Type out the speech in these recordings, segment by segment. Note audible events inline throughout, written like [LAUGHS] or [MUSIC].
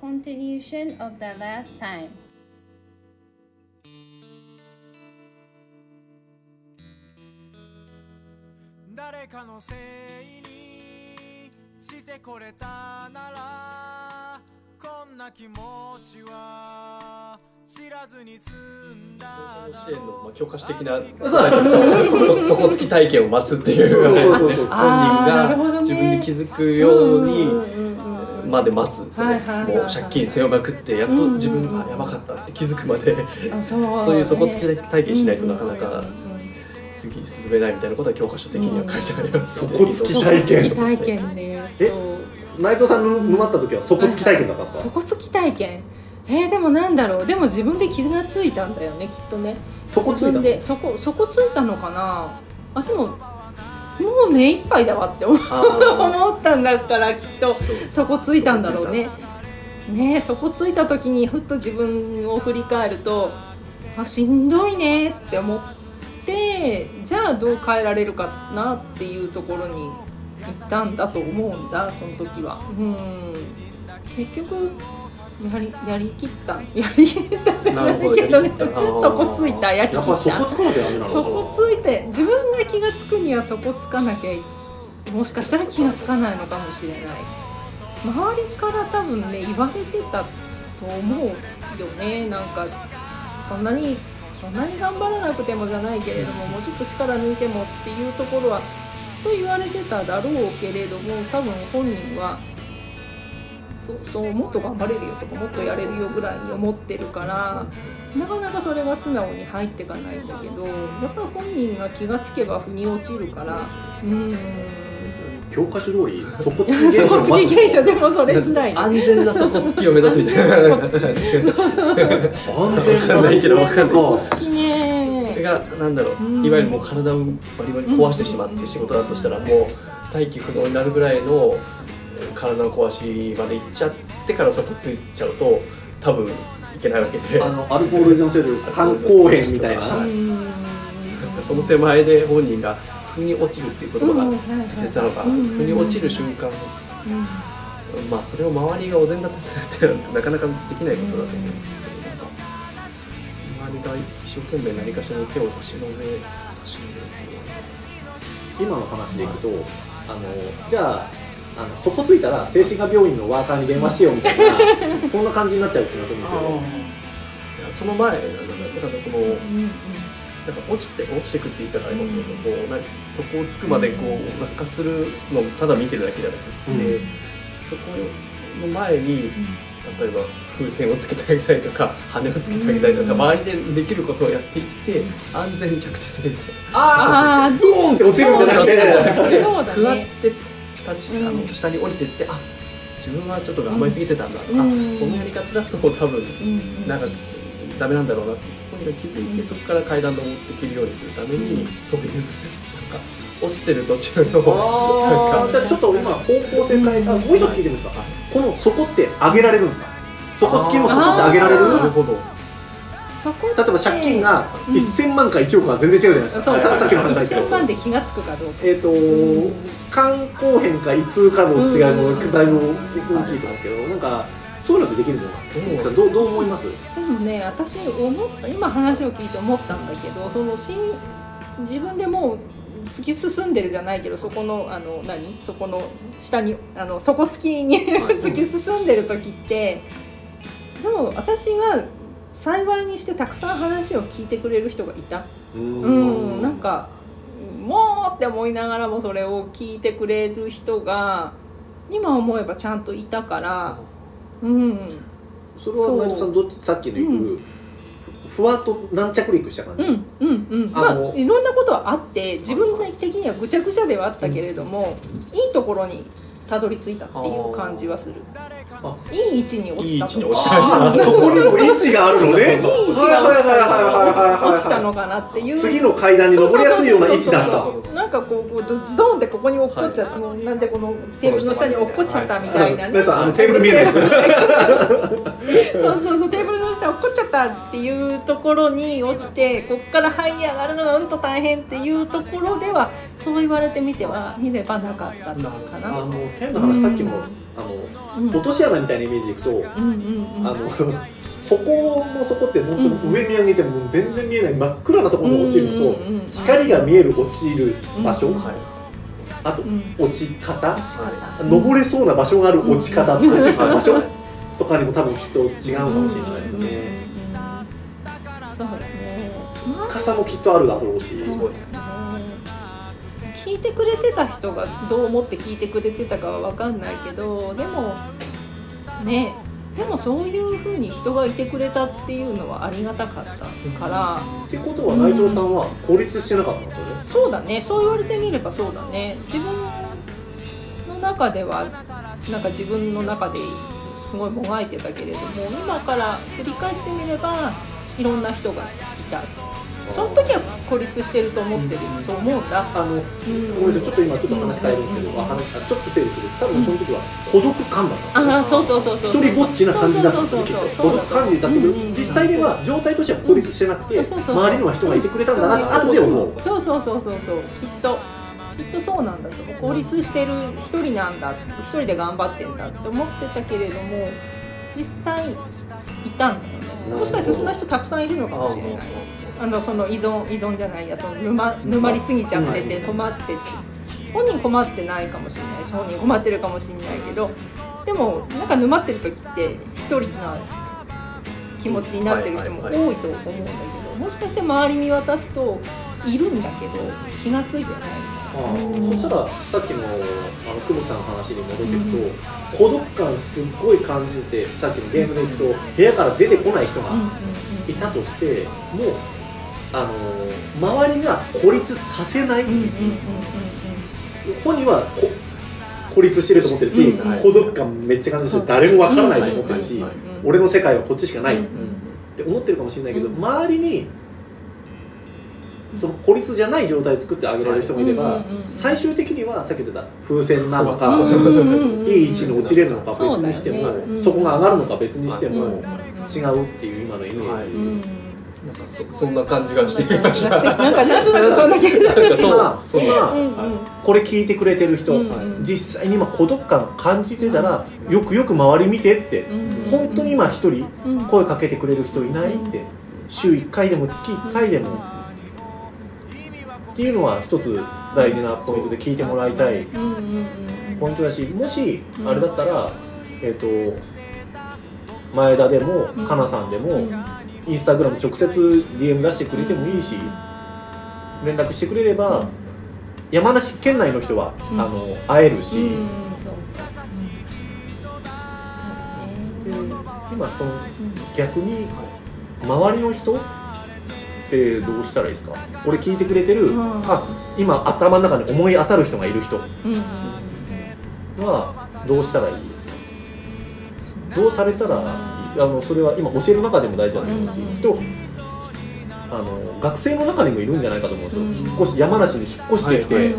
continuation of the last time. 誰かのせいにしてこれたならこんな気持ちは知らずに済んだだ支援のまろう。あ教科書的なそう [LAUGHS] そ底つき体験を待つっていう。本あ人が自分で気づくようにうんうんうんうんまで待つそのはいはいはいもう借金背負いまくってやっと自分うんうん。うんがやばかったって気づくまで。あそうそういう底つき体験しないとなかなかうんうんうんうん。次に進めないみたいなことは教科書的には書いてあります底つき体験。底体験ねえ内藤さんの沼った時は底つき体験だったんですか、底つき体験。えー、でもなんだろう。でも自分で気がついたんだよねきっとね。底ついた自分でそこ底ついたのかな？あでももう目いっぱいだわって思 [LAUGHS] ったんだからきっと。底ついたんだろうね。ね底ついた時にふっと自分を振り返るとあしんどいねって思ってじゃあどう変えられるかなっていうところに行ったんだと思うんだその時は。うん。結局やりやりきった。やりきった。ってなけどねやりきった。あー。底ついたやりきやった底つかなきゃダメなのかな。底ついて自分が気がつくには底つかなきゃもしかしたら気がつかないのかもしれない。周りから多分ね言われてたと思うよね。なんかそんなにそんなに頑張らなくてもじゃないけれどももうちょっと力抜いてもっていうところはきっと言われてただろうけれども多分本人はそうそうもっと頑張れるよとかもっとやれるよぐらいに思ってるからなかなかそれが素直に入ってかないんだけどやっぱり本人が気がつけば腑に落ちるからうん。教科書通り底つき現象 [LAUGHS] き現象でもそれつらい。ね [LAUGHS] 安全な底つき。を目指すみたいな安全ながなんだろう、うんいわゆるもう体をバリバリ壊してしまって仕事だとしたらもう再起不能になるぐらいのえー体の壊しまでいっちゃってからそこついちゃうと多分いけないわけで。あのアルコール依存性で肝硬変みたいな。[LAUGHS] うんその手前で本人が腑に落ちるっていう言葉が適切なのか、うん。腑に落ちる瞬間、うんまあそれを周りがお膳立てするっていうのはなかなかできないことだと思うんですけど、なんか周りが一生懸命何かしらに手を差し伸べ差し伸べる今の話でいくとあのじゃああの底ついたら精神科病院のワーカーに電話しようみたいな [LAUGHS] そんな感じになっちゃう気がするんですよその前だからだからそのなんか落ちて落ちてくって言い方が今けどこうなんかそこをつくまでこう落下するのをただ見てるだけじゃなくて、うん。そこの前に例えば風船をつけてあげたりとか羽をつけてあげたりとか、うん。周りでできることをやっていって安全に着地するみたいな。ああドーンって落ちるんじゃなくて。ふわっね。て立ち、あうん。の下に降りてってあ自分はちょっと頑張りすぎてたんだとか、うん。このやり方だと多分うんなんかダメなんだろうなって本人が気づいてそこから階段登っていけるようにするために、そういうなんか落ちてる途中のあー。じゃあちょっと今方向性変えたもう一つ聞いてもいいですか。この底って上げられるんですか。底付きの底って上げられる？なるほどそこ例えば借金がうん。1000万か1億は全然違うじゃないですか、そうささっきの話だけど。1000万で気がつくかどうか。えっ、と肝硬変か胃痛かの違いもだいぶ大きいと思うんですけどなんかそういうのってできるものか？どうどう思います？でもね私思った今話を聞いて思ったんだけどそのしん自分でもう突き進んでるじゃないけどそこのあの何？そこの下にあの底付きに [LAUGHS] 突き進んでる時ってでも私は幸いにしてたくさん話を聞いてくれる人がいた。ううん、なんかもうって思いながらもそれを聞いてくれる人が今思えばちゃんといたから、うん、それは内藤さんどっちさっきの言う、うふわっと軟着陸した感じ、うんうんうん。まあいろんなことはあって自分的にはぐちゃぐちゃではあったけれども、いいところにたどり着いたっていう感じはするあいい位置に落いい位ちた置に落ちたそこにも位置があるのね。いい位置が落ちたはいはいはいはいはいはい落ちたのかなっていう。次の階段に登りやすいような位置だった。そうそうそうそう。なんかこうこうドドーンってここに落っこっちゃった、もうなんでこのテーブルの下に落っこっちゃったみたいなね、皆さんあのテーブル見えないです。そうそうそうテーブルの下落っこっちゃったっていうところに落ちてこっから這い上がるのがうんと大変っていうところではそう言われてみては見ればなかったのかな。あの変な話さっきも、うんああのうん。落とし穴みたいなイメージでいくと、うんうんうん。あの [LAUGHS] そこの底って本当上見上げても全然見えない真っ暗なところに落ちると、うんうんうん光が見える落ちる場所、うんはい。あとうん。落ち方、は登れそうな場所がある落ち方、場所とかにも多分きっと違うかもしれないですね、うん。うん。うんそうだね。まあ傘もきっとあるだろうし、いそうです聞いてくれてた人がどう思って聞いてくれてたかは分かんないけどでもねでもそういうふうに人がいてくれたっていうのはありがたかったから。ってことは内藤さんは孤立してなかったんですよね、そうだね。そう言われてみればそうだね。自分の中ではなんか自分の中ですごいもがいてたけれども今から振り返ってみればいろんな人がいたその時は孤立してると思ってると思うんだ、あのうん。ごめんなさいちょっと今ちょっと話変えるんですけど、あ話あちょっと整理する。多分その時は孤独感だった。ああそうそうそうそう一人ぼっちな感じだったんですよねそうそうそうそう孤独感じだけど、実際では状態としては孤立してなくて、そうそうそう周りには人がいてくれたんだなって後で思う、そうそうそうそうそうきっときっとそうなんだと思う孤立してる一人なんだ一人で頑張ってんだって思ってたけれども実際いたんだよねもしかしてそんな人たくさんいるのかもしれないあのその依存依存じゃないやその沼沼りすぎちゃってて困ってて本人困ってないかもしれないし本人困ってるかもしれないけどでもなんか沼ってる時って一人な気持ちになってる人も多いと思うんだけどもしかして周り見渡すといるんだけど気が付いてない。そしたらさっきのあの久保木さんの話に戻っていくと、孤独感すっごい感じててさっきのゲームでいくと部屋から出てこない人がうんうん。いたとしてもうあの周りが孤立させない、本人はこ孤立してると思ってるし、うん孤独感めっちゃ感じてるし誰もわからないと思ってるし、俺の世界はこっちしかないっうんて思ってるかもしれないけど、うん周りにその孤立じゃない状態を作ってあげられる人もいれば、最終的にはさっき言ってた風船なのか、いい位置に落ちれるのか別にしてもそ,、こが上がるのか別にしても、違うっていう今のイメージ、そそんな感じがしてきました。[LAUGHS] なんかなんとなくそんな気がなんかそう今そう今うんうんこれ聞いてくれてる人、うんうん。実際に今孤独感感じてたら、よくよく周り見てって、うん本当に今一人うん声かけてくれる人いないって。週1回でも月1回でも。っていうのは一つ大事なポイントで聞いてもらいたい。ポイントだしもしうん。あれだったら、えっ、と前田でもうん。かなさんでも、うんインスタグラム直接 DM 出してくれてもいいし連絡してくれれば、山梨県内の人は、うん。あの会えるし、今そのうん。逆に周りの人ってどうしたらいいですか？これ聞いてくれてる、うん。あ今頭の中に思い当たる人がいる人。はどうしたらいいですか？どうされたらあのそれは今教える中でも大事だと思うし、うん。とあの学生の中にもいるんじゃないかと思うんですよ、うん。引っ越し山梨に引っ越してきて、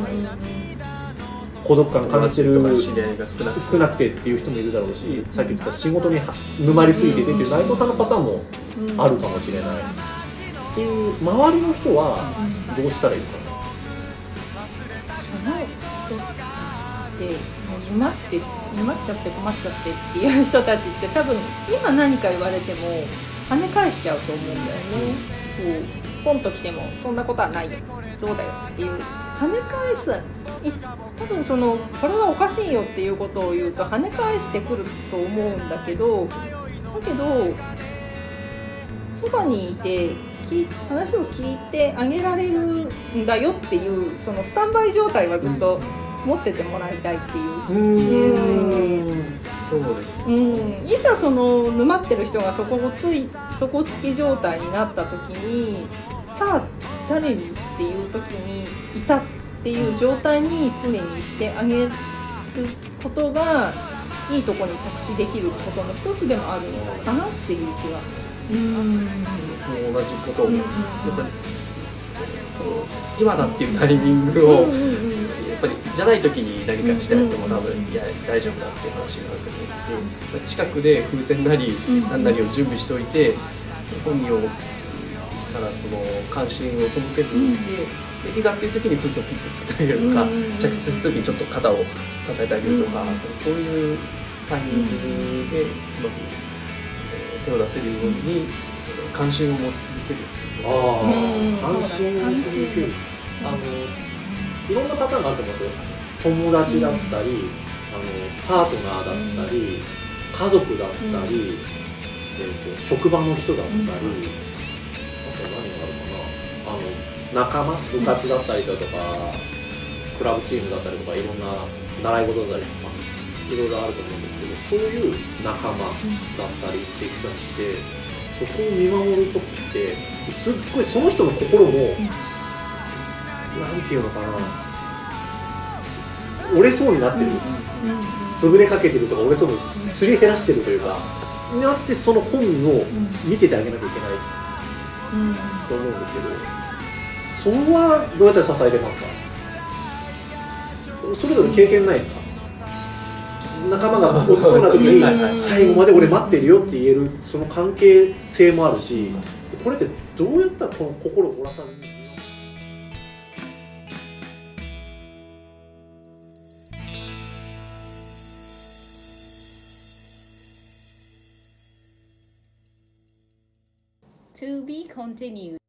孤独感感じてる友達とか知り合いが少なくて少なくてっていう人もいるだろうし、さっき言った仕事には沼りすぎててっていう内藤さんのパターンもうん。あるかもしれない。っていう周りの人はどうしたらいいですか？ねてもう沼って沼っちゃって困っちゃってっていう人たちって多分今何か言われても跳ね返しちゃうと思うんだよね。こうポンと来てもそんなことはないよ。そうだよっていう。跳ね返すい多分そのこれはおかしいよっていうことを言うと跳ね返してくると思うんだけどだけどそばにいて話を聞いてあげられるんだよっていうそのスタンバイ状態はずっと持っててもらいたいっていう。うそうですうん、いざその沼ってる人がそこをつい底つき状態になった時にさあ誰にっていう時にいたっていう状態に常にしてあげることがいいとこに着地できることの一つでもあるのかなっていう気は。うん。同じことを、うんうんやっぱりその今だっていうタイミングを、うんうんうんぱりじゃない時に何かしてやっても多分うんいや大丈夫だっていう話になると思って、まあ近くで風船なりうん。何なりを準備しておいて本人をからその関心を背けずにいて、でいざっていう時に風船をピッてつけてあげるとか、着地する時にちょっと肩を支えてあげるとか、そういうタイミングでうまくえー手を出せるように関心を持ち続けるっていう。あうん。あ関心を持ち続ける。あのいろんなパターンがあると思うんですよ。友達だったり、あのパートナーだったり、家族だったり、えー、と職場の人だったり、うん。あと何があるかな。あの仲間部活だったりだとか、クラブチームだったりとかいろんな習い事だったりとかいろいろあると思うんですけどそういう仲間だったりっていう人たちってそこを見守る時ってすっごいその人の心も、なんていうのかな。折れそうになってる、潰れかけてるとか折れそうにすり減らしてるというか。なってその本を見ててあげなきゃいけない。うんと思うんですけど。それはどうやって支えてますか？それぞれ経験ないですか？仲間が落ちそうな時に最後まで俺待ってるよって言えるその関係性もあるしこれってどうやったらこの心を折らさずに be continued